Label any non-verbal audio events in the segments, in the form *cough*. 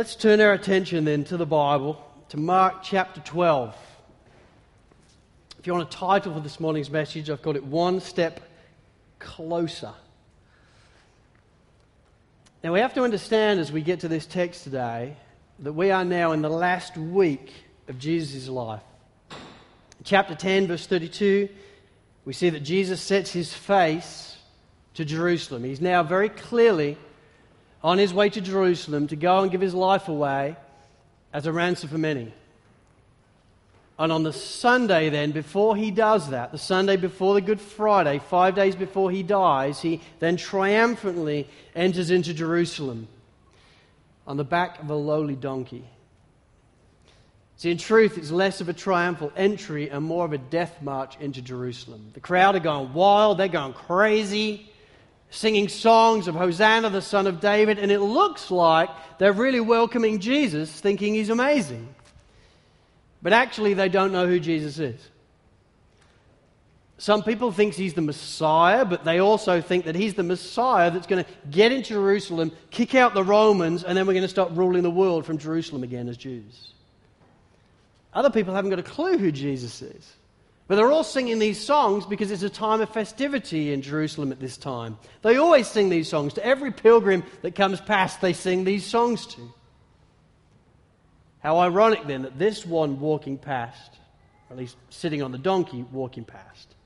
Let's turn our attention then to the Bible, to Mark chapter 12. If you want a title for this morning's message, I've got it One Step Closer. Now, we have to understand as we get to this text today that we are now in the last week of Jesus' life. chapter 10, verse 32, we see that Jesus sets his face to Jerusalem. He's now very clearly on his way to Jerusalem to go and give his life away as a ransom for many. And on the Sunday, then, before he does that, the Sunday before the Good Friday, five days before he dies, he then triumphantly enters into Jerusalem on the back of a lowly donkey. See, in truth, it's less of a triumphal entry and more of a death march into Jerusalem. The crowd are going wild, they're going crazy singing songs of Hosanna, the Son of David, and it looks like they're really welcoming Jesus, thinking he's amazing. But actually, they don't know who Jesus is. Some people think he's the Messiah, but they also think that he's the Messiah that's going to get into Jerusalem, kick out the Romans, and then we're going to start ruling the world from Jerusalem again as Jews. Other people haven't got a clue who Jesus is. But they're all singing these songs because it's a time of festivity in Jerusalem at this time. They always sing these songs. To every pilgrim that comes past, they sing these songs to. How ironic then that this one walking past, or at least sitting on the donkey walking past,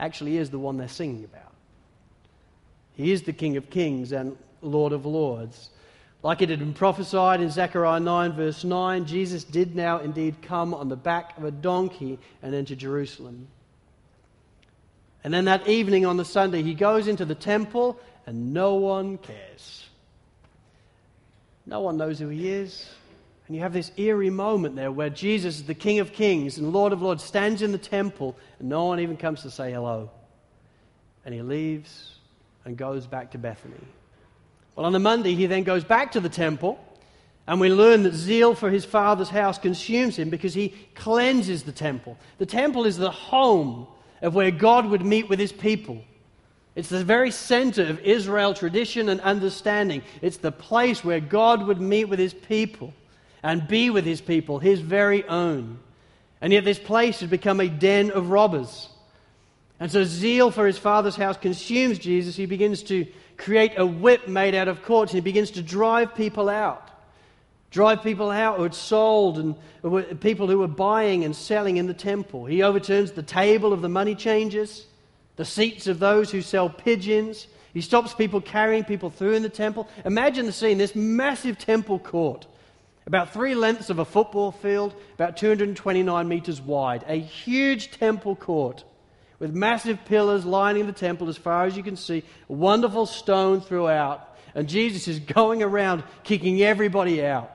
actually is the one they're singing about. He is the King of Kings and Lord of Lords. Like it had been prophesied in Zechariah 9, verse 9, Jesus did now indeed come on the back of a donkey and enter Jerusalem. And then that evening on the Sunday, he goes into the temple and no one cares. No one knows who he is. And you have this eerie moment there where Jesus, the King of Kings and Lord of Lords, stands in the temple and no one even comes to say hello. And he leaves and goes back to Bethany. Well, on the Monday, he then goes back to the temple, and we learn that zeal for his father's house consumes him because he cleanses the temple. The temple is the home of where God would meet with his people. It's the very center of Israel tradition and understanding. It's the place where God would meet with his people and be with his people, his very own. And yet, this place has become a den of robbers. And so, zeal for his father's house consumes Jesus. He begins to create a whip made out of cords and he begins to drive people out. Drive people out who had sold and people who were buying and selling in the temple. He overturns the table of the money changers, the seats of those who sell pigeons. He stops people carrying people through in the temple. Imagine the scene this massive temple court, about three lengths of a football field, about 229 meters wide, a huge temple court with massive pillars lining the temple as far as you can see, wonderful stone throughout. And Jesus is going around kicking everybody out.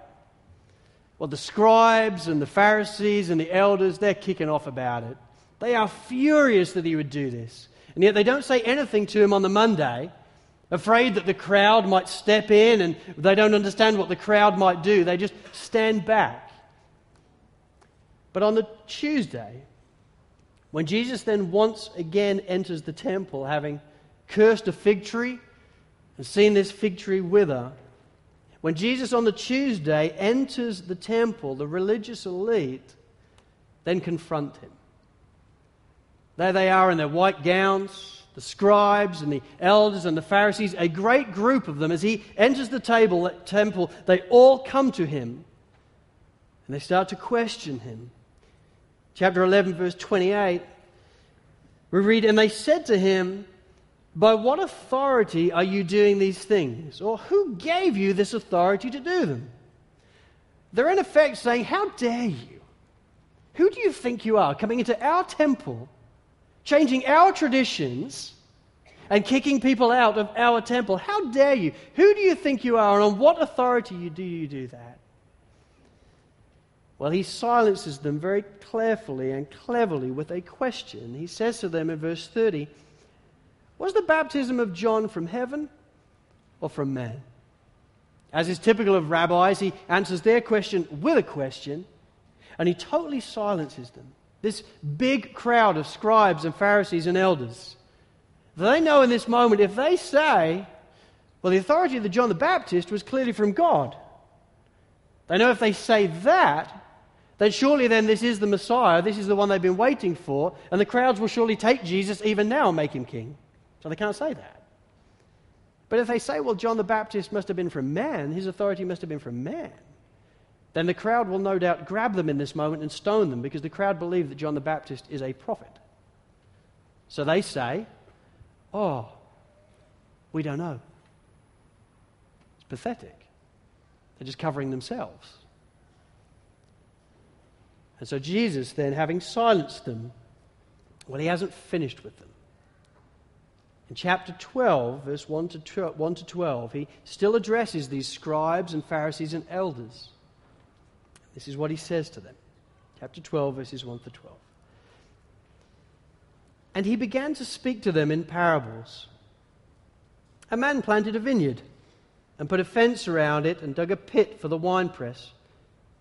Well, the scribes and the Pharisees and the elders, they're kicking off about it. They are furious that he would do this. And yet they don't say anything to him on the Monday, afraid that the crowd might step in and they don't understand what the crowd might do. They just stand back. But on the Tuesday, when Jesus then once again enters the temple, having cursed a fig tree and seen this fig tree wither, when Jesus on the Tuesday enters the temple, the religious elite then confront him. There they are in their white gowns, the scribes and the elders and the Pharisees, a great group of them. As he enters the table, temple, they all come to him and they start to question him chapter 11, verse 28, we read, And they said to him, By what authority are you doing these things? Or who gave you this authority to do them? They're in effect saying, How dare you? Who do you think you are coming into our temple, changing our traditions, and kicking people out of our temple? How dare you? Who do you think you are, and on what authority do you do that? Well, he silences them very carefully and cleverly with a question. He says to them in verse 30 Was the baptism of John from heaven or from man? As is typical of rabbis, he answers their question with a question and he totally silences them. This big crowd of scribes and Pharisees and elders. They know in this moment if they say, well, the authority of the John the Baptist was clearly from God, They know if they say that, then surely then this is the Messiah, this is the one they've been waiting for, and the crowds will surely take Jesus even now and make him king. So they can't say that. But if they say, well, John the Baptist must have been from man, his authority must have been from man, then the crowd will no doubt grab them in this moment and stone them because the crowd believe that John the Baptist is a prophet. So they say, oh, we don't know. It's pathetic. They're just covering themselves. And so Jesus, then, having silenced them, well, he hasn't finished with them. In chapter 12, verse 1 to 1 to 12, he still addresses these scribes and Pharisees and elders. This is what he says to them. Chapter 12, verses 1 to 12. And he began to speak to them in parables. A man planted a vineyard and put a fence around it and dug a pit for the winepress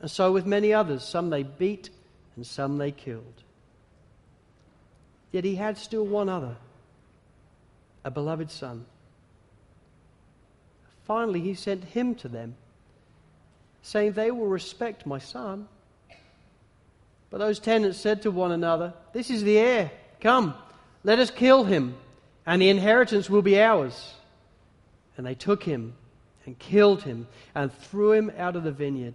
And so with many others, some they beat, and some they killed. Yet he had still one other a beloved son. Finally, he sent him to them, saying, They will respect my son. But those tenants said to one another, This is the heir. Come, let us kill him, and the inheritance will be ours. And they took him and killed him and threw him out of the vineyard.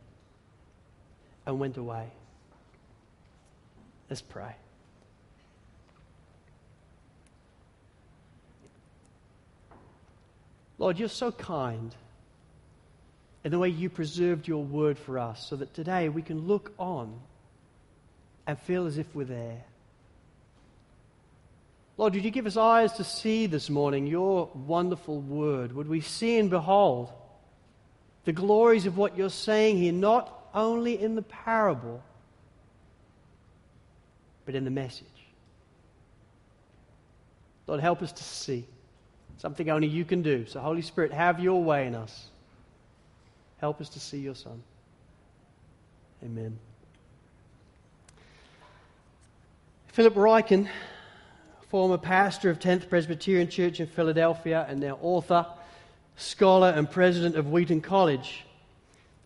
and went away. Let's pray. Lord, you're so kind in the way you preserved your word for us so that today we can look on and feel as if we're there. Lord, would you give us eyes to see this morning your wonderful word? Would we see and behold the glories of what you're saying here, not only in the parable, but in the message? Lord, help us to see something only you can do. So, Holy Spirit, have your way in us. Help us to see your Son. Amen. Philip Ryken, former pastor of 10th Presbyterian Church in Philadelphia and now author, scholar, and president of Wheaton College,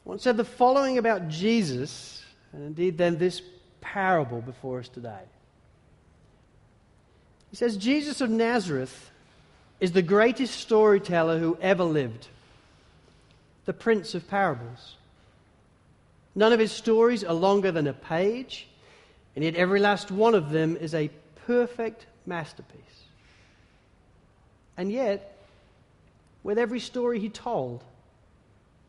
once said the following about Jesus, and indeed then this parable before us today. He says, Jesus of Nazareth is the greatest storyteller who ever lived, the Prince of Parables. None of his stories are longer than a page, and yet every last one of them is a perfect masterpiece. And yet, with every story he told,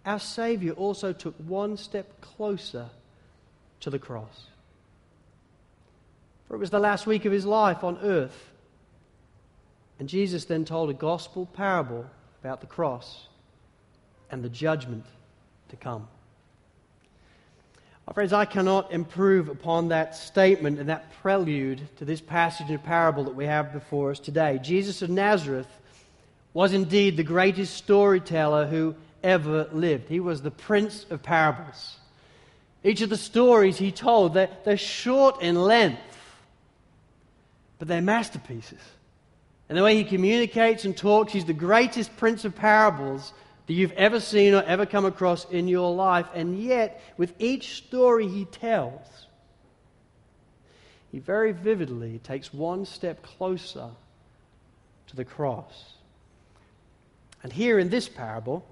our Savior also took one step closer to the cross. For it was the last week of his life on earth and Jesus then told a gospel parable about the cross and the judgment to come. My friends, I cannot improve upon that statement and that prelude to this passage and parable that we have before us today. Jesus of Nazareth was indeed the greatest storyteller who ever lived. He was the prince of parables. Each of the stories he told, they're, they're short in length, but they're masterpieces. And the way he communicates and talks, he's the greatest prince of parables that you've ever seen or ever come across in your life. And yet, with each story he tells, he very vividly takes one step closer to the cross. And here in this parable,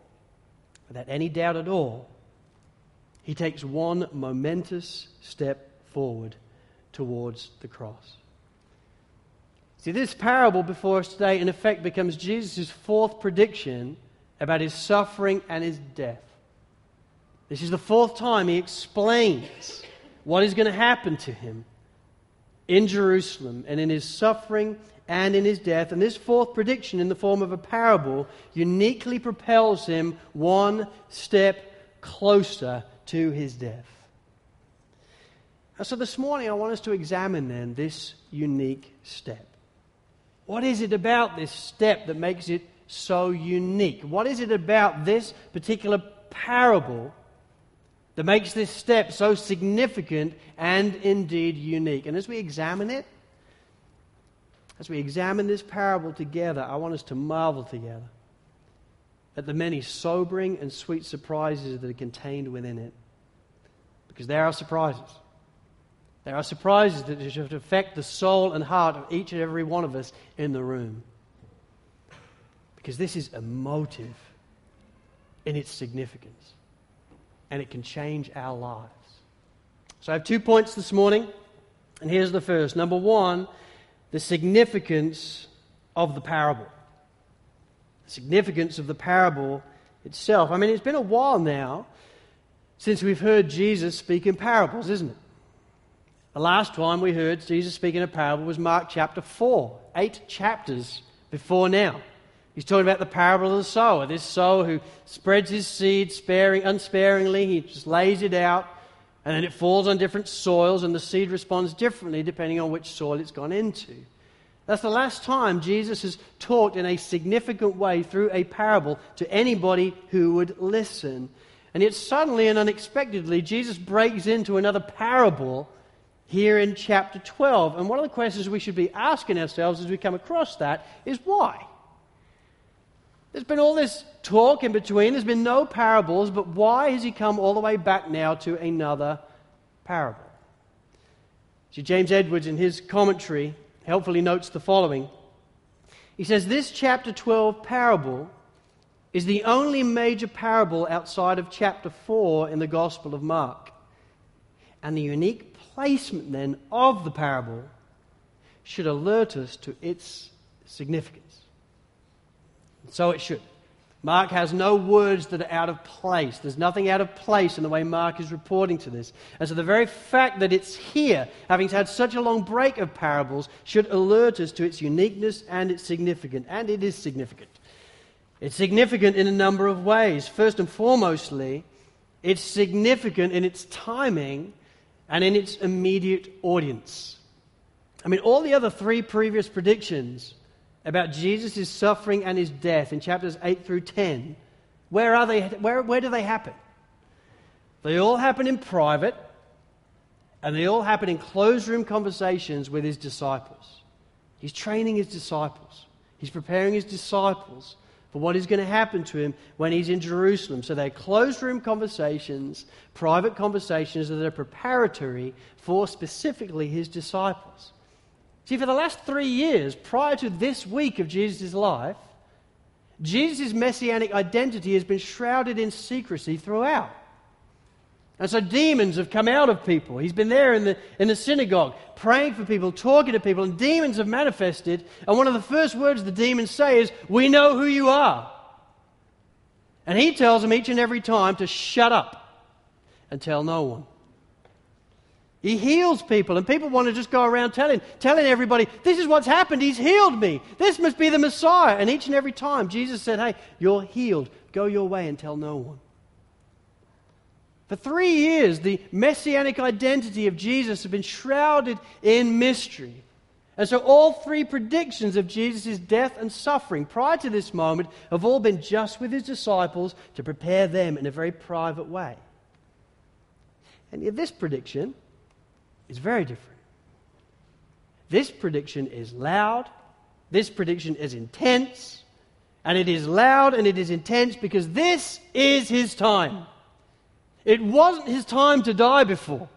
without any doubt at all, he takes one momentous step forward towards the cross. See, this parable before us today, in effect, becomes Jesus' fourth prediction about his suffering and his death. This is the fourth time he explains what is going to happen to him in Jerusalem and in his suffering and in his death. And this fourth prediction, in the form of a parable, uniquely propels him one step closer to his death. So this morning, I want us to examine then this unique step. What is it about this step that makes it so unique? What is it about this particular parable that makes this step so significant and indeed unique? And as we examine it, as we examine this parable together, I want us to marvel together at the many sobering and sweet surprises that are contained within it. Because there are surprises. There are surprises that should affect the soul and heart of each and every one of us in the room. Because this is emotive in its significance, and it can change our lives. So I have two points this morning, and here's the first. Number one, the significance of the parable. The significance of the parable itself. I mean, it's been a while now since we've heard Jesus speak in parables, isn't it? The last time we heard Jesus speak in a parable was Mark chapter 4, eight chapters before now. He's talking about the parable of the sower, this sower who spreads his seed sparing, unsparingly, he just lays it out, and then it falls on different soils, and the seed responds differently depending on which soil it's gone into. That's the last time Jesus has talked in a significant way through a parable to anybody who would listen. And yet, suddenly and unexpectedly, Jesus breaks into another parable here in chapter 12. And one of the questions we should be asking ourselves as we come across that is why? There's been all this talk in between, there's been no parables, but why has he come all the way back now to another parable? See, James Edwards, in his commentary, helpfully notes the following. He says, This chapter 12 parable is the only major parable outside of chapter 4 in the Gospel of Mark. And the unique placement then of the parable should alert us to its significance. So it should. Mark has no words that are out of place. There's nothing out of place in the way Mark is reporting to this. And so the very fact that it's here, having had such a long break of parables, should alert us to its uniqueness and its significance. And it is significant. It's significant in a number of ways. First and foremostly, it's significant in its timing and in its immediate audience. I mean, all the other three previous predictions about Jesus' suffering and his death in chapters 8 through 10, where, are they, where, where do they happen? They all happen in private, and they all happen in closed room conversations with his disciples. He's training his disciples, he's preparing his disciples for what is going to happen to him when he's in Jerusalem. So they're closed room conversations, private conversations that are preparatory for specifically his disciples. See, for the last three years, prior to this week of Jesus' life, Jesus' messianic identity has been shrouded in secrecy throughout. And so demons have come out of people. He's been there in the, in the synagogue, praying for people, talking to people, and demons have manifested. And one of the first words the demons say is, We know who you are. And he tells them each and every time to shut up and tell no one. He heals people, and people want to just go around telling, telling everybody, This is what's happened. He's healed me. This must be the Messiah. And each and every time, Jesus said, Hey, you're healed. Go your way and tell no one. For three years, the messianic identity of Jesus has been shrouded in mystery. And so, all three predictions of Jesus' death and suffering prior to this moment have all been just with his disciples to prepare them in a very private way. And this prediction is very different. This prediction is loud, this prediction is intense, and it is loud and it is intense because this is his time. It wasn't his time to die before,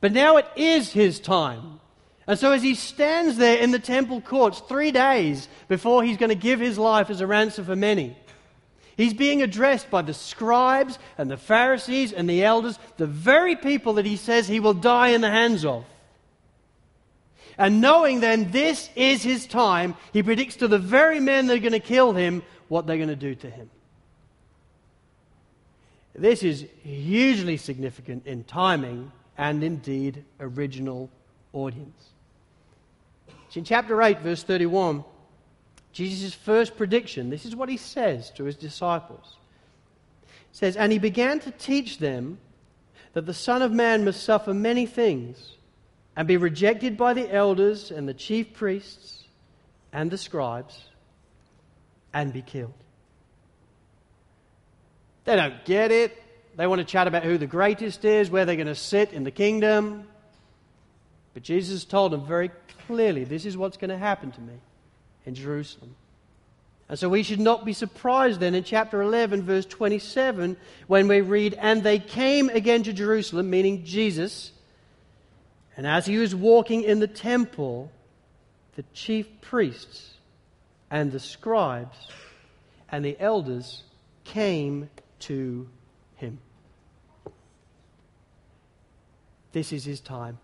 but now it is his time. And so, as he stands there in the temple courts three days before he's going to give his life as a ransom for many, He's being addressed by the scribes and the Pharisees and the elders, the very people that he says he will die in the hands of. And knowing then this is his time, he predicts to the very men that are going to kill him what they're going to do to him. This is hugely significant in timing and indeed original audience. It's in chapter 8, verse 31, Jesus' first prediction. This is what he says to his disciples. Says, And he began to teach them that the Son of Man must suffer many things and be rejected by the elders and the chief priests and the scribes and be killed. They don't get it. They want to chat about who the greatest is, where they're going to sit in the kingdom. But Jesus told them very clearly this is what's going to happen to me in Jerusalem. And so we should not be surprised then in chapter 11, verse 27, when we read, And they came again to Jerusalem, meaning Jesus. And as he was walking in the temple, the chief priests and the scribes and the elders came to him. This is his time.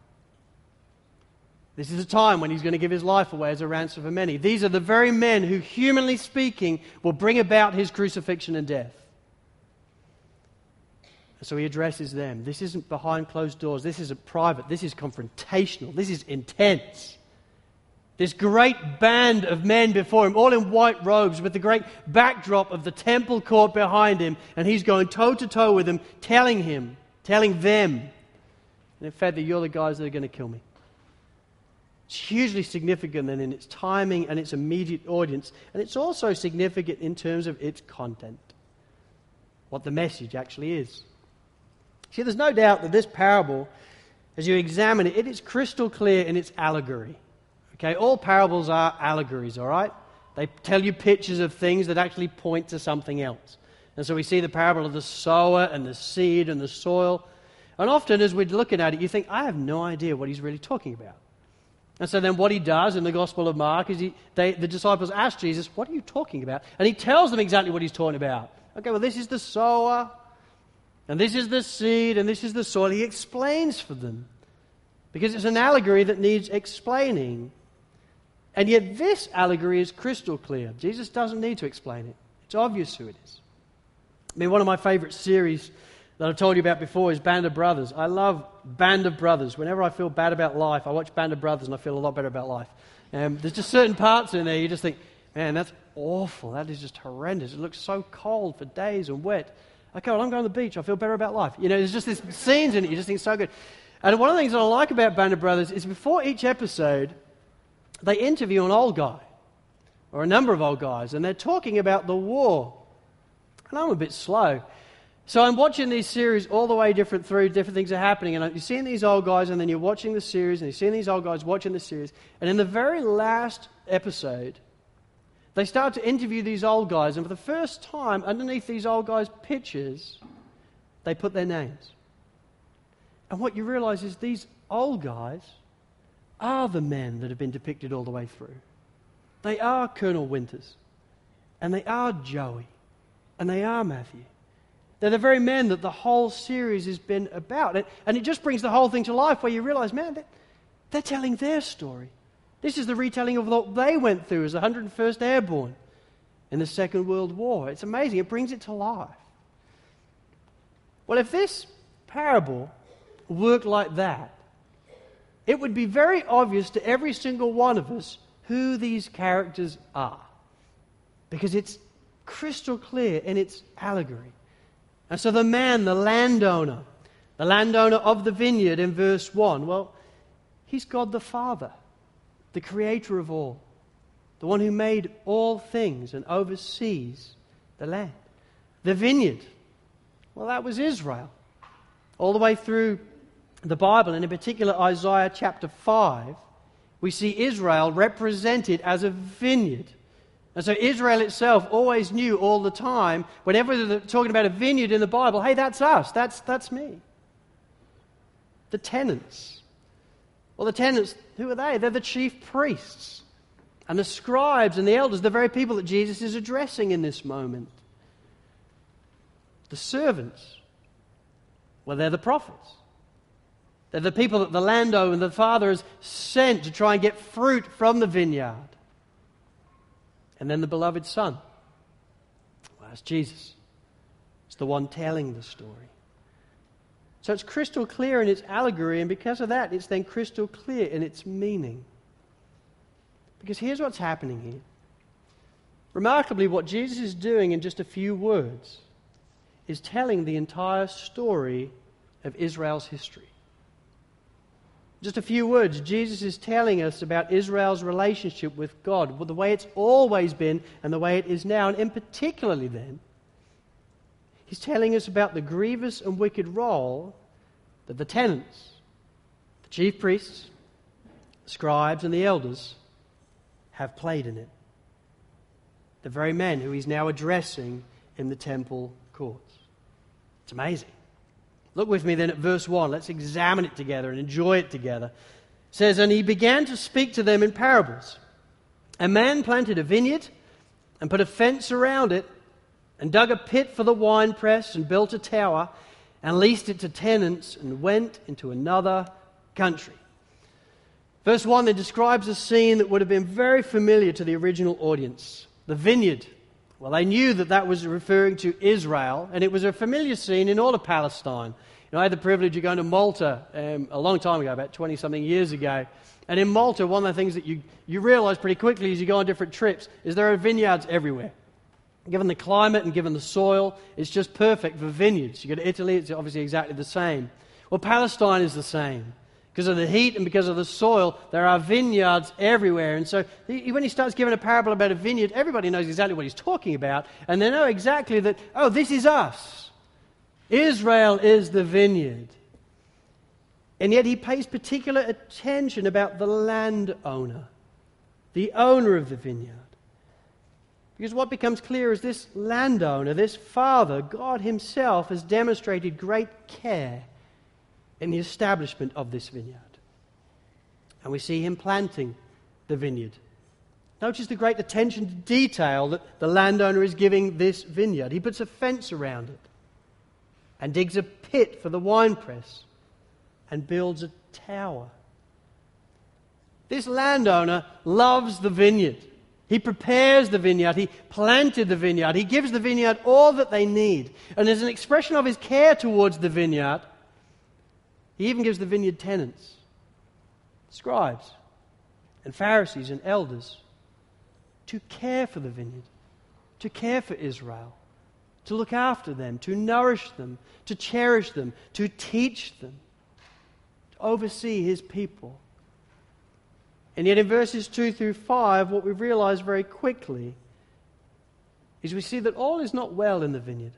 This is a time when he's going to give his life away as a ransom for many. These are the very men who, humanly speaking, will bring about his crucifixion and death. So he addresses them. This isn't behind closed doors. This isn't private. This is confrontational. This is intense. This great band of men before him, all in white robes, with the great backdrop of the temple court behind him, and he's going toe to toe with them, telling him, telling them, in fact, that you're the guys that are going to kill me. It's hugely significant in its timing and its immediate audience, and it's also significant in terms of its content, what the message actually is. See, there's no doubt that this parable, as you examine it, it is crystal clear in its allegory. Okay, all parables are allegories, all right? They tell you pictures of things that actually point to something else. And so we see the parable of the sower and the seed and the soil. And often, as we're looking at it, you think, I have no idea what he's really talking about. And so then what he does in the Gospel of Mark is he, they, the disciples ask Jesus, What are you talking about? And he tells them exactly what he's talking about. Okay, well, this is the sower, and this is the seed, and this is the soil. He explains for them because it's an allegory that needs explaining. And yet, this allegory is crystal clear. Jesus doesn't need to explain it, it's obvious who it is. I mean, one of my favorite series that I've told you about before is Band of Brothers. I love Band of Brothers. Whenever I feel bad about life, I watch Band of Brothers and I feel a lot better about life. Um, there's just certain parts in there you just think, man, that's awful. That is just horrendous. It looks so cold for days and wet. Okay, well, I'm going to the beach. I feel better about life. You know, there's just these scenes in it. You just think so good. And one of the things that I like about Band of Brothers is before each episode, they interview an old guy or a number of old guys, and they're talking about the war. And I'm a bit slow. So I'm watching these series all the way different through, different things are happening, and you're seeing these old guys, and then you're watching the series, and you're seeing these old guys watching the series, and in the very last episode, they start to interview these old guys, and for the first time, underneath these old guys' pictures, they put their names. And what you realize is these old guys are the men that have been depicted all the way through. They are Colonel Winters, and they are Joey, and they are Matthew. They're the very men that the whole series has been about. And it just brings the whole thing to life where you realize, man, they're telling their story. This is the retelling of what they went through as the 101st Airborne in the Second World War. It's amazing. It brings it to life. Well, if this parable worked like that, it would be very obvious to every single one of us who these characters are. Because it's crystal clear in its allegory. And so the man, the landowner, the landowner of the vineyard in verse 1, well, he's God the Father, the creator of all, the one who made all things and oversees the land. The vineyard, well, that was Israel. All the way through the Bible, and in particular Isaiah chapter 5, we see Israel represented as a vineyard. And so Israel itself always knew all the time, whenever they're talking about a vineyard in the Bible, hey, that's us, that's, that's me. The tenants. Well, the tenants, who are they? They're the chief priests and the scribes and the elders, the very people that Jesus is addressing in this moment. The servants, well, they're the prophets. They're the people that the landowner and the father has sent to try and get fruit from the vineyard. And then the beloved son. Well, that's Jesus. It's the one telling the story. So it's crystal clear in its allegory, and because of that, it's then crystal clear in its meaning. Because here's what's happening here. Remarkably, what Jesus is doing in just a few words is telling the entire story of Israel's history. Just a few words, Jesus is telling us about Israel's relationship with God, the way it's always been and the way it is now, and in particularly then, he's telling us about the grievous and wicked role that the tenants, the chief priests, the scribes, and the elders have played in it. The very men who he's now addressing in the temple courts. It's amazing. Look with me then at verse 1. Let's examine it together and enjoy it together. It says, And he began to speak to them in parables. A man planted a vineyard and put a fence around it and dug a pit for the winepress and built a tower and leased it to tenants and went into another country. Verse 1 then describes a scene that would have been very familiar to the original audience the vineyard. Well, they knew that that was referring to Israel, and it was a familiar scene in all of Palestine. You know, I had the privilege of going to Malta um, a long time ago, about 20 something years ago. And in Malta, one of the things that you, you realize pretty quickly as you go on different trips is there are vineyards everywhere. Given the climate and given the soil, it's just perfect for vineyards. You go to Italy, it's obviously exactly the same. Well, Palestine is the same. Because of the heat and because of the soil, there are vineyards everywhere. And so when he starts giving a parable about a vineyard, everybody knows exactly what he's talking about. And they know exactly that, oh, this is us. Israel is the vineyard. And yet he pays particular attention about the landowner, the owner of the vineyard. Because what becomes clear is this landowner, this father, God Himself, has demonstrated great care in the establishment of this vineyard. And we see him planting the vineyard. Notice the great attention to detail that the landowner is giving this vineyard. He puts a fence around it and digs a pit for the winepress and builds a tower. This landowner loves the vineyard. He prepares the vineyard. He planted the vineyard. He gives the vineyard all that they need. And as an expression of his care towards the vineyard, he even gives the vineyard tenants, scribes, and Pharisees and elders to care for the vineyard, to care for Israel, to look after them, to nourish them, to cherish them, to teach them, to oversee his people. And yet, in verses 2 through 5, what we realize very quickly is we see that all is not well in the vineyard.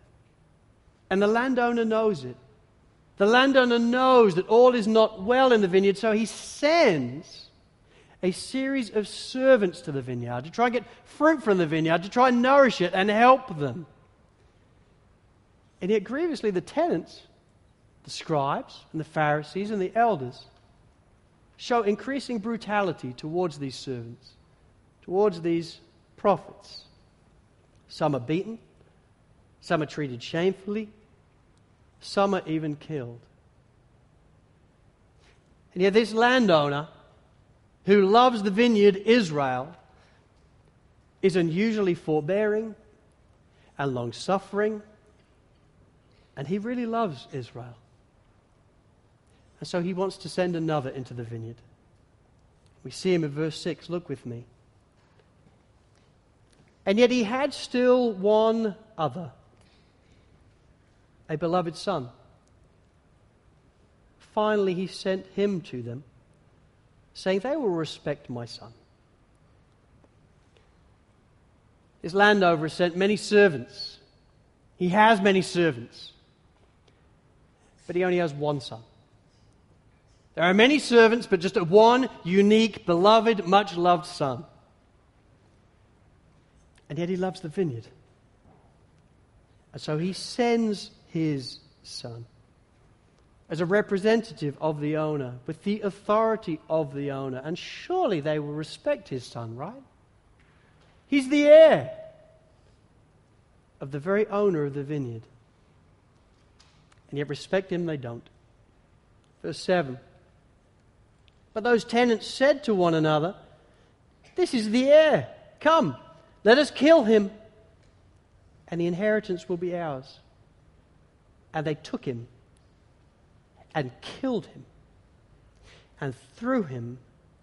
And the landowner knows it. The landowner knows that all is not well in the vineyard, so he sends a series of servants to the vineyard to try and get fruit from the vineyard, to try and nourish it and help them. And yet, grievously, the tenants, the scribes and the Pharisees and the elders, show increasing brutality towards these servants, towards these prophets. Some are beaten, some are treated shamefully, some are even killed. And yet, this landowner who loves the vineyard Israel is unusually forbearing and long suffering, and he really loves Israel. And so he wants to send another into the vineyard. We see him in verse 6. Look with me. And yet he had still one other a beloved son. Finally, he sent him to them, saying, They will respect my son. His landowner has sent many servants. He has many servants, but he only has one son. There are many servants, but just one unique, beloved, much loved son. And yet he loves the vineyard. And so he sends his son. As a representative of the owner, with the authority of the owner. And surely they will respect his son, right? He's the heir of the very owner of the vineyard. and yet respect him they don't. Verse 7. But those tenants said to one another, This is the heir. Come, let us kill him, and the inheritance will be ours. And they took him and killed him and threw him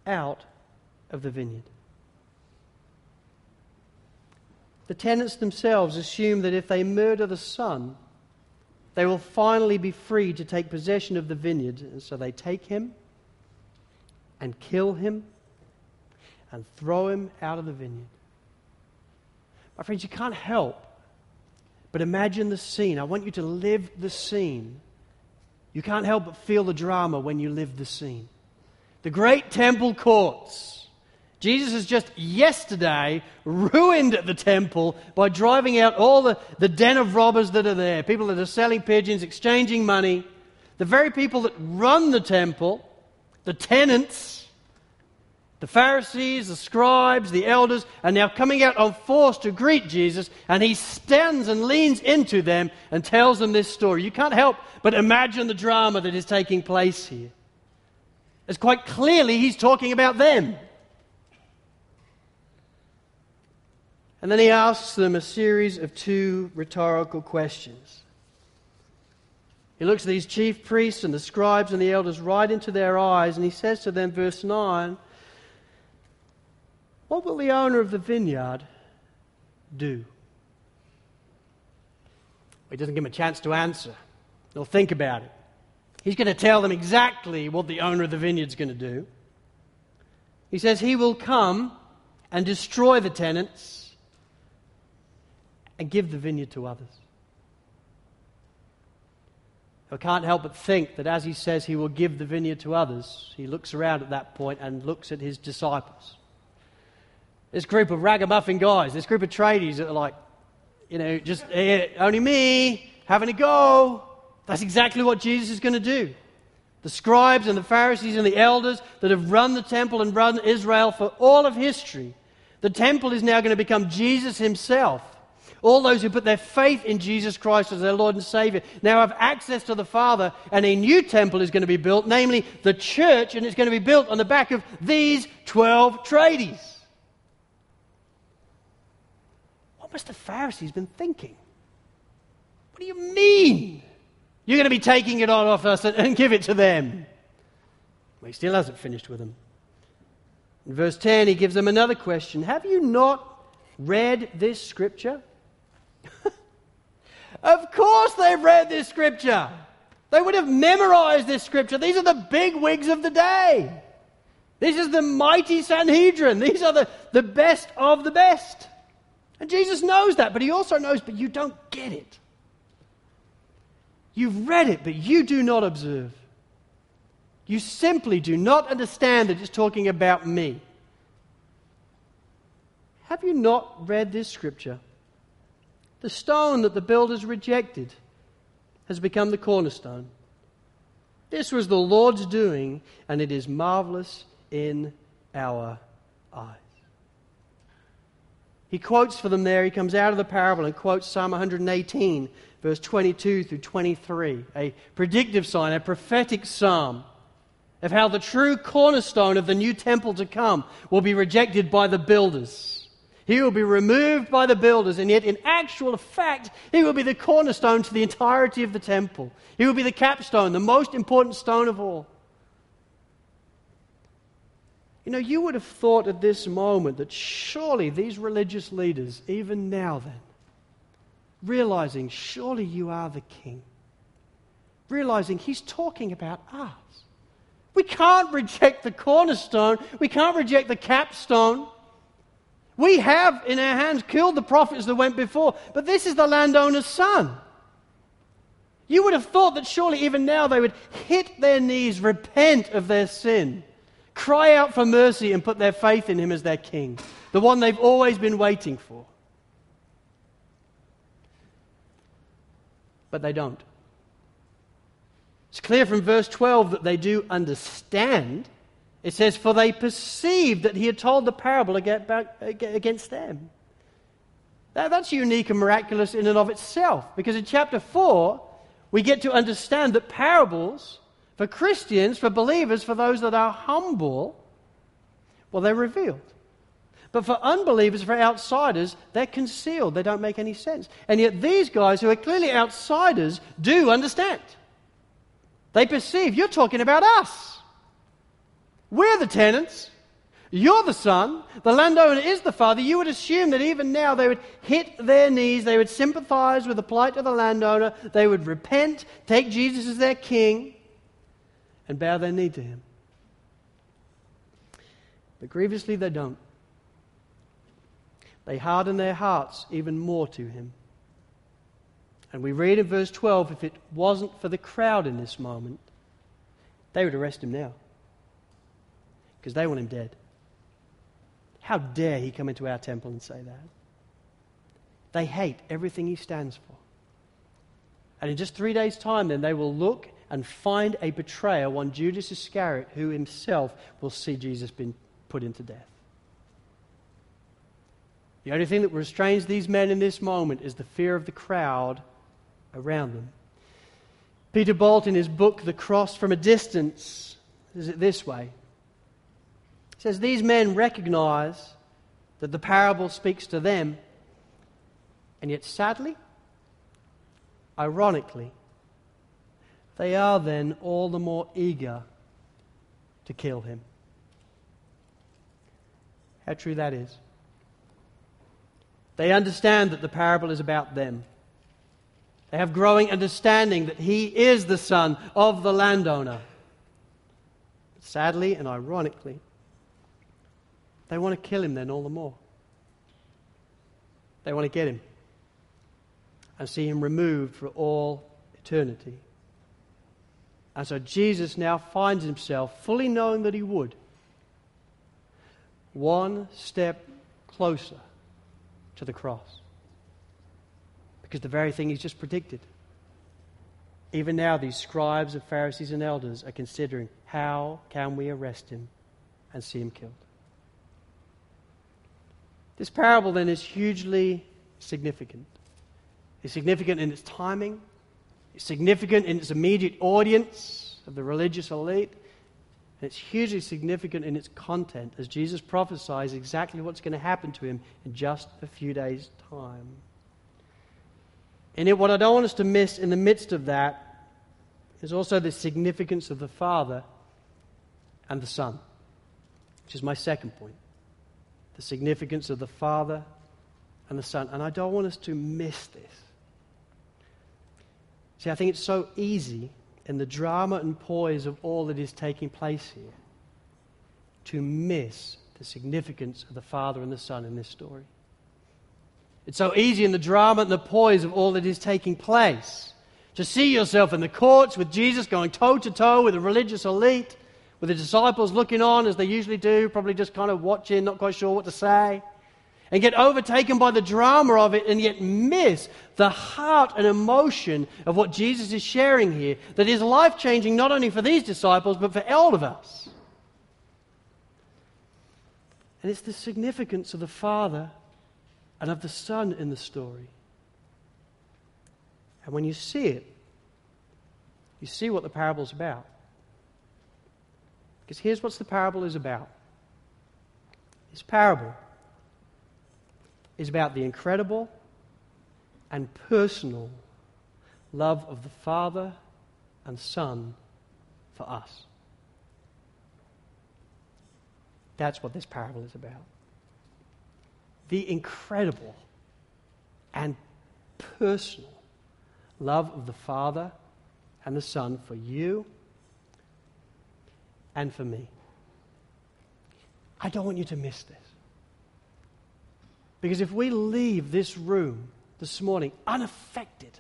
out of the vineyard. The tenants themselves assume that if they murder the son, they will finally be free to take possession of the vineyard. And so they take him and kill him and throw him out of the vineyard. My friends, you can't help but imagine the scene. I want you to live the scene. You can't help but feel the drama when you live the scene. The great temple courts. Jesus has just yesterday ruined the temple by driving out all the, the den of robbers that are there, people that are selling pigeons, exchanging money. The very people that run the temple, the tenants, the Pharisees, the scribes, the elders are now coming out on force to greet Jesus, and he stands and leans into them and tells them this story. You can't help but imagine the drama that is taking place here. As quite clearly, he's talking about them. And then he asks them a series of two rhetorical questions. He looks at these chief priests and the scribes and the elders right into their eyes, and he says to them, verse 9, What will the owner of the vineyard do? He doesn't give him a chance to answer. They'll think about it. He's going to tell them exactly what the owner of the vineyard is going to do. He says he will come and destroy the tenants and give the vineyard to others. I can't help but think that as he says he will give the vineyard to others, he looks around at that point and looks at his disciples. This group of ragamuffin guys, this group of tradies that are like, you know, just eh, only me, having a go. That's exactly what Jesus is going to do. The scribes and the Pharisees and the elders that have run the temple and run Israel for all of history, the temple is now going to become Jesus himself. All those who put their faith in Jesus Christ as their Lord and Savior now have access to the Father, and a new temple is going to be built, namely the church, and it's going to be built on the back of these 12 tradies. What must the Pharisees been thinking? What do you mean? You're going to be taking it on off us and, and give it to them. Well, he still hasn't finished with them. In verse 10, he gives them another question Have you not read this scripture? *laughs* of course, they've read this scripture. They would have memorized this scripture. These are the big wigs of the day. This is the mighty Sanhedrin. These are the, the best of the best. And Jesus knows that, but he also knows, but you don't get it. You've read it, but you do not observe. You simply do not understand that it's talking about me. Have you not read this scripture? The stone that the builders rejected has become the cornerstone. This was the Lord's doing, and it is marvelous in our eyes. He quotes for them there, he comes out of the parable and quotes Psalm 118, verse 22 through 23, a predictive sign, a prophetic psalm of how the true cornerstone of the new temple to come will be rejected by the builders. He will be removed by the builders, and yet, in actual fact, he will be the cornerstone to the entirety of the temple. He will be the capstone, the most important stone of all. You know, you would have thought at this moment that surely these religious leaders, even now then, realizing, surely you are the king. Realizing he's talking about us. We can't reject the cornerstone, we can't reject the capstone. We have in our hands killed the prophets that went before, but this is the landowner's son. You would have thought that surely even now they would hit their knees, repent of their sin, cry out for mercy, and put their faith in him as their king, the one they've always been waiting for. but they don't. It's clear from verse 12 that they do understand. It says, For they perceived that he had told the parable against them. That's unique and miraculous in and of itself, because in chapter 4, we get to understand that parables, for Christians, for believers, for those that are humble, well, they're revealed. But for unbelievers, for outsiders, they're concealed. They don't make any sense. And yet, these guys who are clearly outsiders do understand. They perceive you're talking about us. We're the tenants. You're the son. The landowner is the father. You would assume that even now they would hit their knees, they would sympathize with the plight of the landowner, they would repent, take Jesus as their king, and bow their knee to him. But grievously they don't. They harden their hearts even more to him. And we read in verse 12 if it wasn't for the crowd in this moment, they would arrest him now. Because they want him dead. How dare he come into our temple and say that? They hate everything he stands for. And in just three days' time, then, they will look and find a betrayer, one Judas Iscariot, who himself will see Jesus being put into death. The only thing that restrains these men in this moment is the fear of the crowd around them. Peter Bolt, in his book, The Cross from a Distance, says it this way He says, These men recognize that the parable speaks to them, and yet sadly, ironically, they are then all the more eager to kill him. How true that is. They understand that the parable is about them. They have growing understanding that he is the son of the landowner. Sadly and ironically, they want to kill him then all the more. They want to get him and see him removed for all eternity. And so Jesus now finds himself, fully knowing that he would, one step closer to the cross. Because the very thing he's just predicted. Even now, these scribes and Pharisees and elders are considering how can we arrest him and see him killed. This parable then is hugely significant. It's significant in its timing, significant in its immediate audience of the religious elite, and it's hugely significant in its content as Jesus prophesies exactly what's going to happen to him in just a few days' time. And yet, what I don't want us to miss in the midst of that is also the significance of the Father and the Son, which is my second point. The significance of the Father and the Son. And I don't want us to miss this. See, I think it's so easy in the drama and poise of all that is taking place here to miss the significance of the Father and the Son in this story. It's so easy in the drama and the poise of all that is taking place to see yourself in the courts with Jesus going toe to toe with the religious elite, with the disciples looking on as they usually do, probably just kind of watching, not quite sure what to say and get overtaken by the drama of it and yet miss the heart and emotion of what Jesus is sharing here that is life changing not only for these disciples but for all of us. And it's the significance of the Father and of the Son in the story. And when you see it, you see what the parable's about. Because here's what the parable is about. This parable is about the incredible and personal love of the Father and Son for us. That's what this parable is about. The incredible and personal love of the Father and the Son for you and for me. I don't want you to miss this. Because if we leave this room this morning unaffected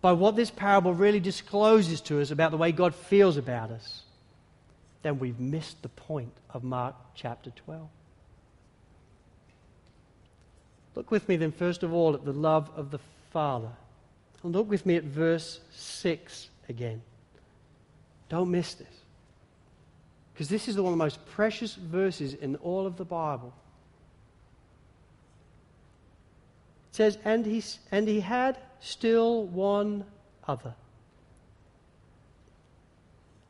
by what this parable really discloses to us about the way God feels about us, then we've missed the point of Mark chapter 12. Look with me then, first of all, at the love of the Father. And look with me at verse 6 again. Don't miss this. Because this is one of the most precious verses in all of the Bible. It says, and he, and he had still one other,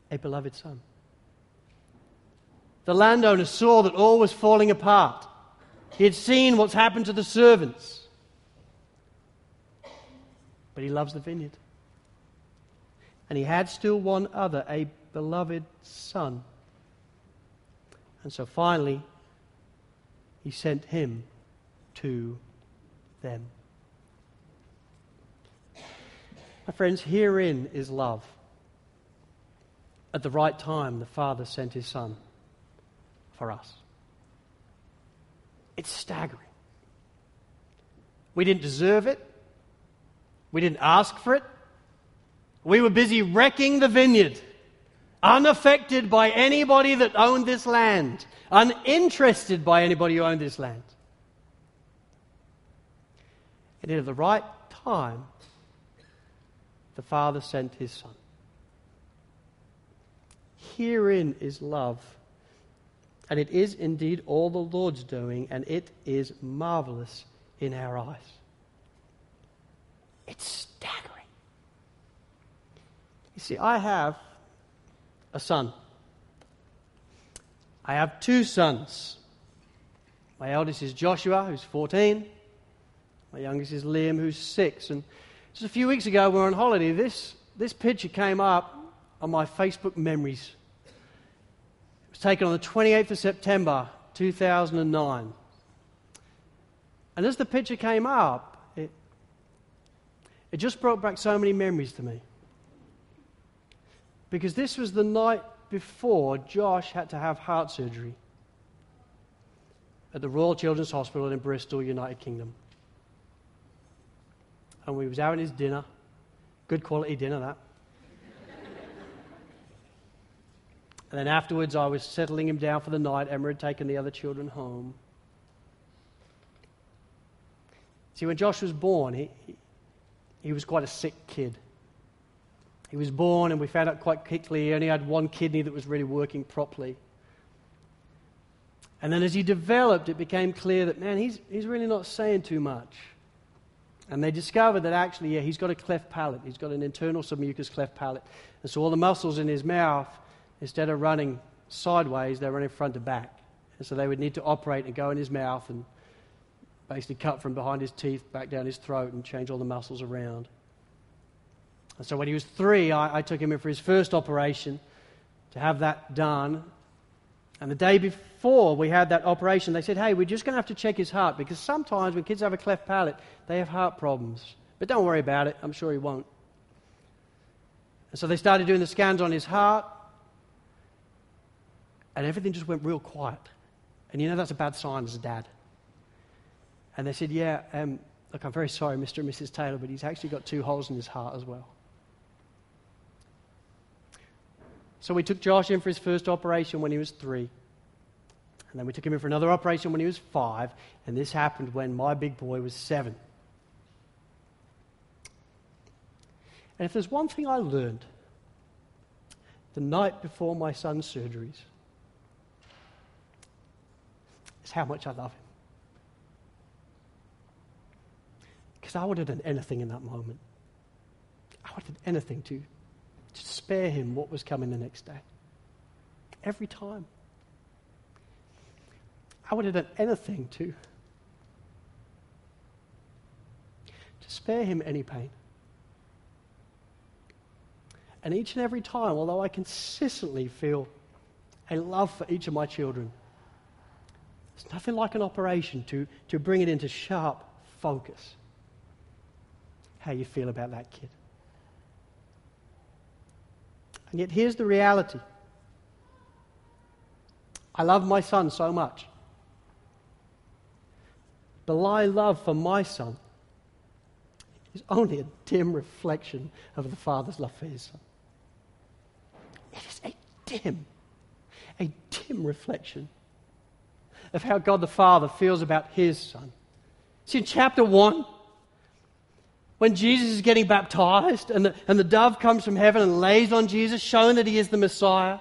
a beloved son. The landowner saw that all was falling apart. He had seen what's happened to the servants. But he loves the vineyard. And he had still one other, a beloved son. And so finally, he sent him to them. My friends, herein is love. At the right time, the Father sent his Son for us. It's staggering. We didn't deserve it. We didn't ask for it. We were busy wrecking the vineyard, unaffected by anybody that owned this land, uninterested by anybody who owned this land. And at the right time, the Father sent his Son. Herein is love. And it is indeed all the Lord's doing, and it is marvelous in our eyes. It's staggering. You see, I have a son. I have two sons. My eldest is Joshua, who's 14. My youngest is Liam, who's 6. And just a few weeks ago, we were on holiday. This, this picture came up on my Facebook memories. It was taken on the 28th of September, 2009. And as the picture came up, it, it just brought back so many memories to me. Because this was the night before Josh had to have heart surgery at the Royal Children's Hospital in Bristol, United Kingdom and we was having his dinner. Good quality dinner, that. and then afterwards, I was settling him down for the night. Emma had taken the other children home. See, when Josh was born, he, he, was quite a sick kid. He was born, and we found out quite quickly he only had one kidney that was really working properly. And then as he developed, it became clear that, man, he's, he's really not saying too much. And they discovered that actually, yeah, he's got a cleft palate. He's got an internal submucous cleft palate. And so all the muscles in his mouth, instead of running sideways, they're running front to back. And so they would need to operate and go in his mouth and basically cut from behind his teeth back down his throat and change all the muscles around. And so when he was three, I, I took him in for his first operation to have that done. And the day before we had that operation, they said, hey, we're just going to have to check his heart because sometimes when kids have a cleft palate, they have heart problems. But don't worry about it, I'm sure he won't. And so they started doing the scans on his heart, and everything just went real quiet. And you know that's a bad sign as a dad. And they said, yeah, um, look, I'm very sorry, Mr. and Mrs. Taylor, but he's actually got two holes in his heart as well. So we took Josh in for his first operation when he was three. And then we took him in for another operation when he was five. And this happened when my big boy was seven. And if there's one thing I learned the night before my son's surgeries, it's how much I love him. Because I would have done anything in that moment. I would have done anything to to spare him what was coming the next day. Every time. I would have done anything to, to spare him any pain. And each and every time, although I consistently feel a love for each of my children, it's nothing like an operation to, to bring it into sharp focus. How you feel about that kid. And yet, here's the reality I love my son so much. But love for my son is only a dim reflection of the Father's love for his son. It is a dim, a dim reflection of how God the Father feels about his son. See, in chapter 1, when Jesus is getting baptized and the, and the dove comes from heaven and lays on Jesus, showing that he is the Messiah,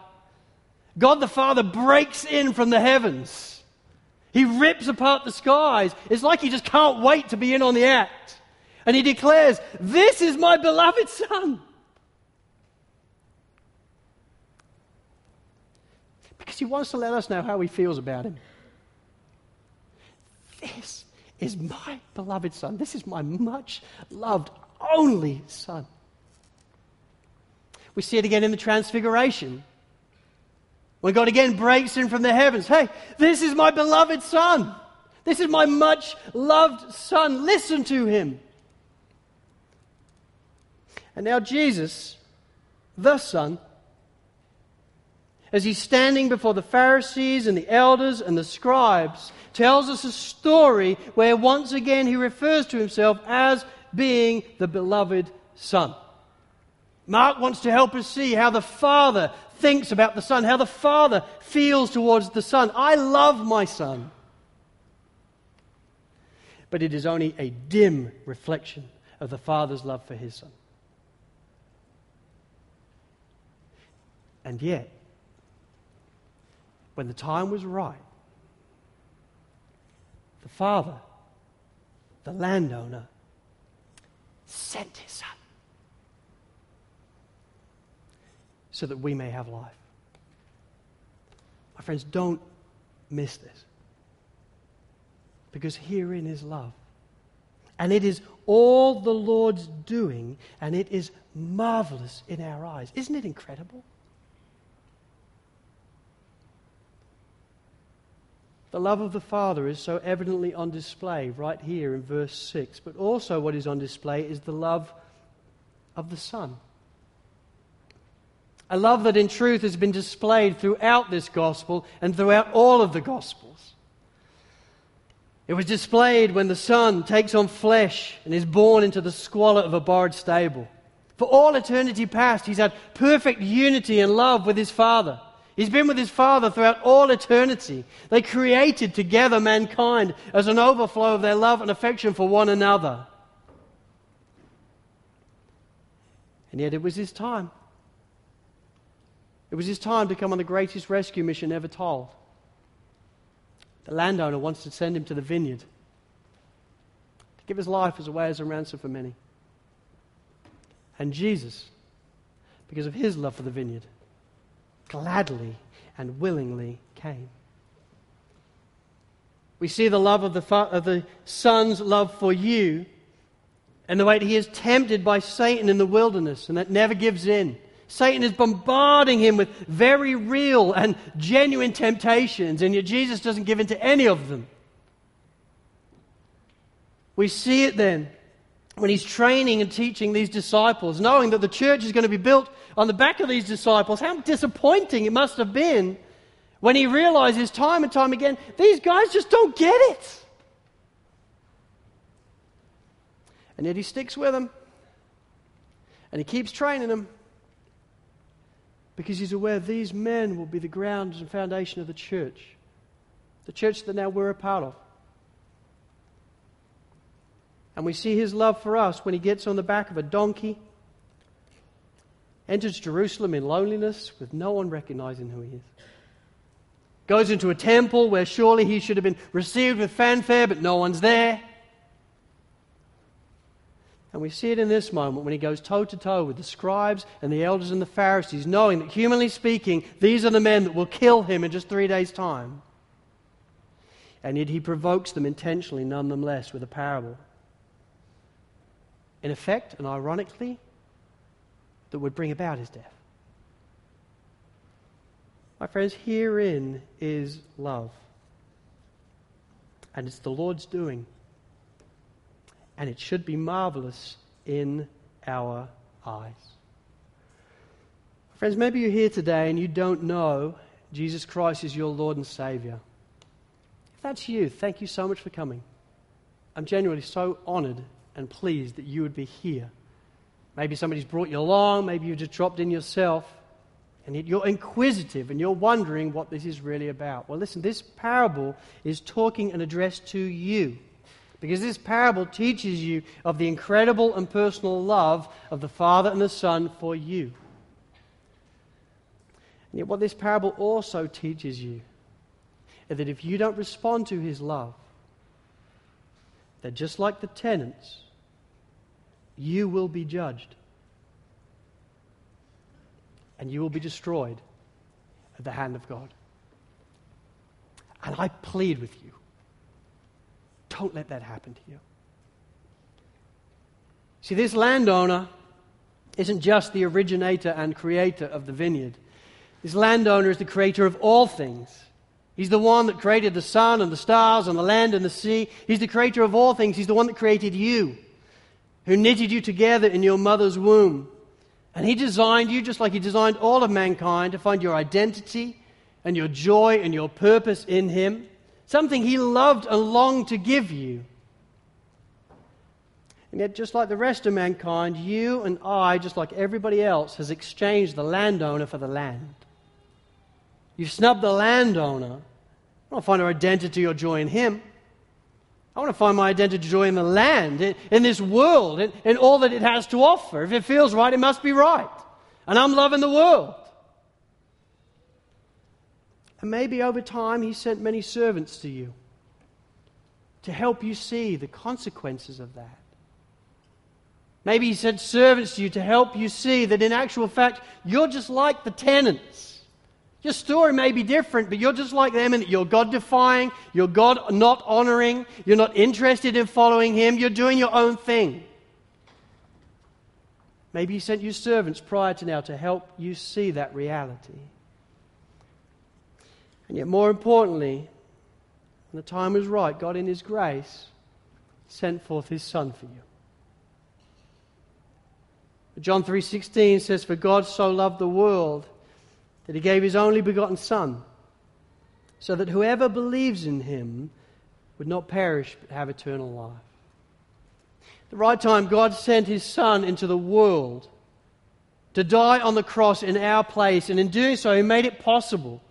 God the Father breaks in from the heavens. He rips apart the skies. It's like he just can't wait to be in on the act. And he declares, This is my beloved Son. Because he wants to let us know how he feels about him. This is my beloved Son. This is my much loved only Son. We see it again in the Transfiguration. When God again breaks in from the heavens, hey, this is my beloved Son. This is my much loved Son. Listen to him. And now, Jesus, the Son, as he's standing before the Pharisees and the elders and the scribes, tells us a story where once again he refers to himself as being the beloved Son. Mark wants to help us see how the Father thinks about the Son, how the Father feels towards the Son. I love my Son. But it is only a dim reflection of the Father's love for his Son. And yet, when the time was right, the Father, the landowner, sent his Son so that we may have life. My friends, don't miss this. Because herein is love. And it is all the Lord's doing, and it is marvelous in our eyes. Isn't it incredible? The love of the Father is so evidently on display right here in verse 6. But also, what is on display is the love of the Son. A love that in truth has been displayed throughout this gospel and throughout all of the gospels. It was displayed when the Son takes on flesh and is born into the squalor of a borrowed stable. For all eternity past, he's had perfect unity and love with his Father. He's been with his Father throughout all eternity. They created together mankind as an overflow of their love and affection for one another. And yet it was his time. It was his time to come on the greatest rescue mission ever told. The landowner wants to send him to the vineyard to give his life as a way as a ransom for many. And Jesus, because of his love for the vineyard, gladly and willingly came. We see the love of the, fa- of the Son's love for you and the way that he is tempted by Satan in the wilderness and that never gives in. Satan is bombarding him with very real and genuine temptations, and yet Jesus doesn't give in to any of them. We see it then when he's training and teaching these disciples, knowing that the church is going to be built on the back of these disciples, how disappointing it must have been when he realizes time and time again, these guys just don't get it. And yet he sticks with them. And he keeps training them because he's aware these men will be the grounds and foundation of the church, the church that now we're a part of. And we see his love for us when he gets on the back of a donkey, enters Jerusalem in loneliness with no one recognizing who he is. Goes into a temple where surely he should have been received with fanfare, but no one's there. And we see it in this moment when he goes toe to toe with the scribes and the elders and the Pharisees, knowing that, humanly speaking, these are the men that will kill him in just three days' time. And yet he provokes them intentionally, nonetheless, with a parable in effect and ironically, that would bring about his death. My friends, herein is love. And it's the Lord's doing. And it should be marvelous in our eyes. Friends, maybe you're here today and you don't know Jesus Christ is your Lord and Savior. If that's you, thank you so much for coming. I'm genuinely so honored and pleased that you would be here. Maybe somebody's brought you along, maybe you just dropped in yourself, and yet you're inquisitive and you're wondering what this is really about. Well, listen, this parable is talking and addressed to you. Because this parable teaches you of the incredible and personal love of the Father and the Son for you. And yet, what this parable also teaches you is that if you don't respond to his love, that just like the tenants, you will be judged. And you will be destroyed at the hand of God. And I plead with you don't let that happen to you. See, this landowner isn't just the originator and creator of the vineyard. This landowner is the creator of all things. He's the one that created the sun and the stars and the land and the sea. He's the creator of all things. He's the one that created you, who knitted you together in your mother's womb. And He designed you just like He designed all of mankind to find your identity and your joy and your purpose in Him, something He loved and longed to give you. And yet, just like the rest of mankind, you and I, just like everybody else, has exchanged the landowner for the land. You've snubbed the landowner. I want to find our identity or joy in him. I want to find my identity joy in the land, in, in this world, in, in all that it has to offer. If it feels right, it must be right. And I'm loving the world. And maybe over time, he sent many servants to you to help you see the consequences of that. Maybe he sent servants to you to help you see that in actual fact, you're just like the tenants. Your story may be different, but you're just like them and you're God defying, you're God not honoring, you're not interested in following Him, you're doing your own thing. Maybe He sent you servants prior to now to help you see that reality. And yet, more importantly, when the time was right, God in His grace sent forth His Son for you. John 3:16 says for God so loved the world that he gave his only begotten son so that whoever believes in him would not perish but have eternal life. At the right time God sent his son into the world to die on the cross in our place and in doing so he made it possible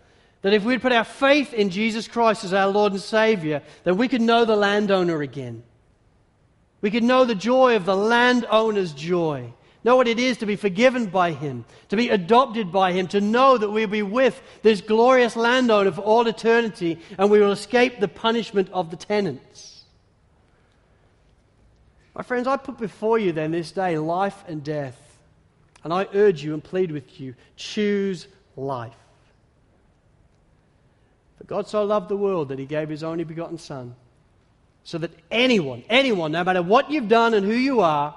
that if we'd put our faith in Jesus Christ as our Lord and Savior, then we could know the landowner again. We could know the joy of the landowner's joy. Know what it is to be forgiven by Him, to be adopted by Him, to know that we'll be with this glorious landowner for all eternity and we will escape the punishment of the tenants. My friends, I put before you then this day life and death. And I urge you and plead with you choose life. God so loved the world that He gave His only begotten Son, so that anyone, anyone, no matter what you've done and who you are,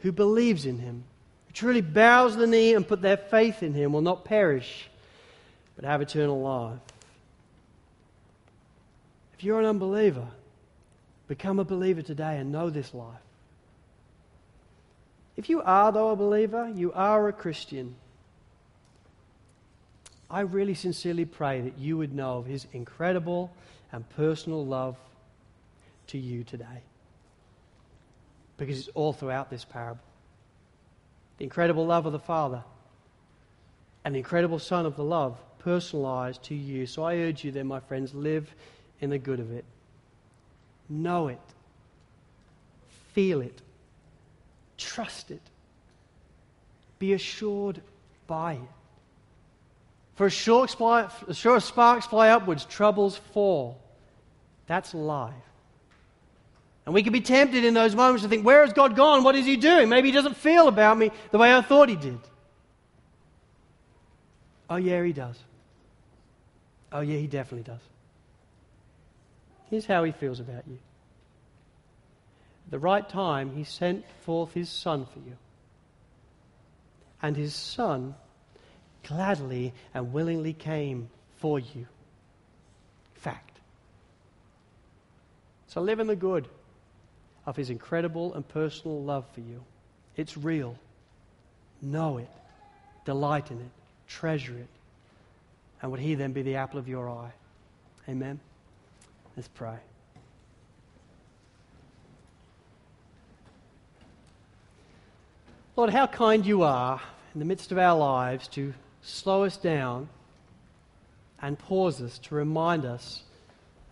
who believes in him, who truly bows the knee and put their faith in him, will not perish, but have eternal life. If you're an unbeliever, become a believer today and know this life. If you are, though, a believer, you are a Christian. I really sincerely pray that you would know of his incredible and personal love to you today because it's all throughout this parable. The incredible love of the Father and the incredible Son of the love personalized to you. So I urge you then, my friends, live in the good of it. Know it. Feel it. Trust it. Be assured by it. For sure sparks fly upwards, troubles fall. That's life. And we can be tempted in those moments to think, where has God gone? What is He doing? Maybe He doesn't feel about me the way I thought He did. Oh, yeah, He does. Oh, yeah, He definitely does. Here's how He feels about you. At the right time, He sent forth His Son for you. And His Son gladly and willingly came for you. Fact. So live in the good of his incredible and personal love for you. It's real. Know it. Delight in it. Treasure it. And would he then be the apple of your eye? Amen. Let's pray. Lord, how kind you are in the midst of our lives to slow us down and pause us to remind us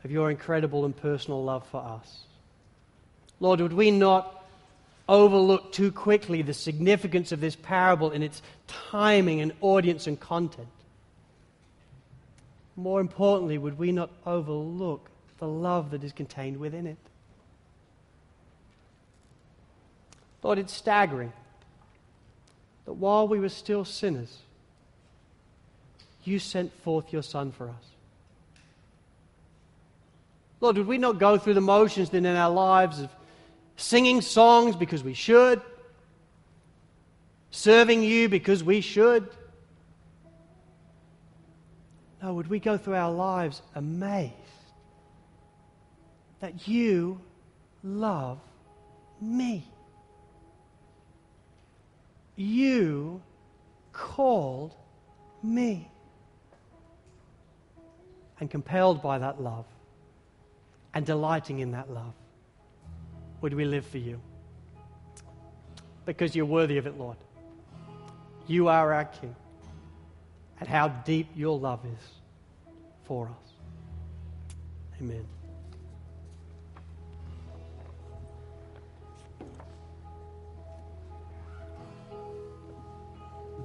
of your incredible and personal love for us. Lord, would we not overlook too quickly the significance of this parable in its timing and audience and content? more importantly, would we not overlook the love that is contained within it? Lord, it's staggering that while we were still sinners, you sent forth your Son for us. Lord, would we not go through the motions then in our lives of singing songs because we should, serving you because we should? No, would we go through our lives amazed that you love me? You called me. And compelled by that love and delighting in that love, would we live for you? Because you're worthy of it, Lord. You are our King. And how deep your love is for us. Amen.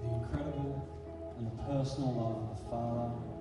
the incredible and the personal love of the Father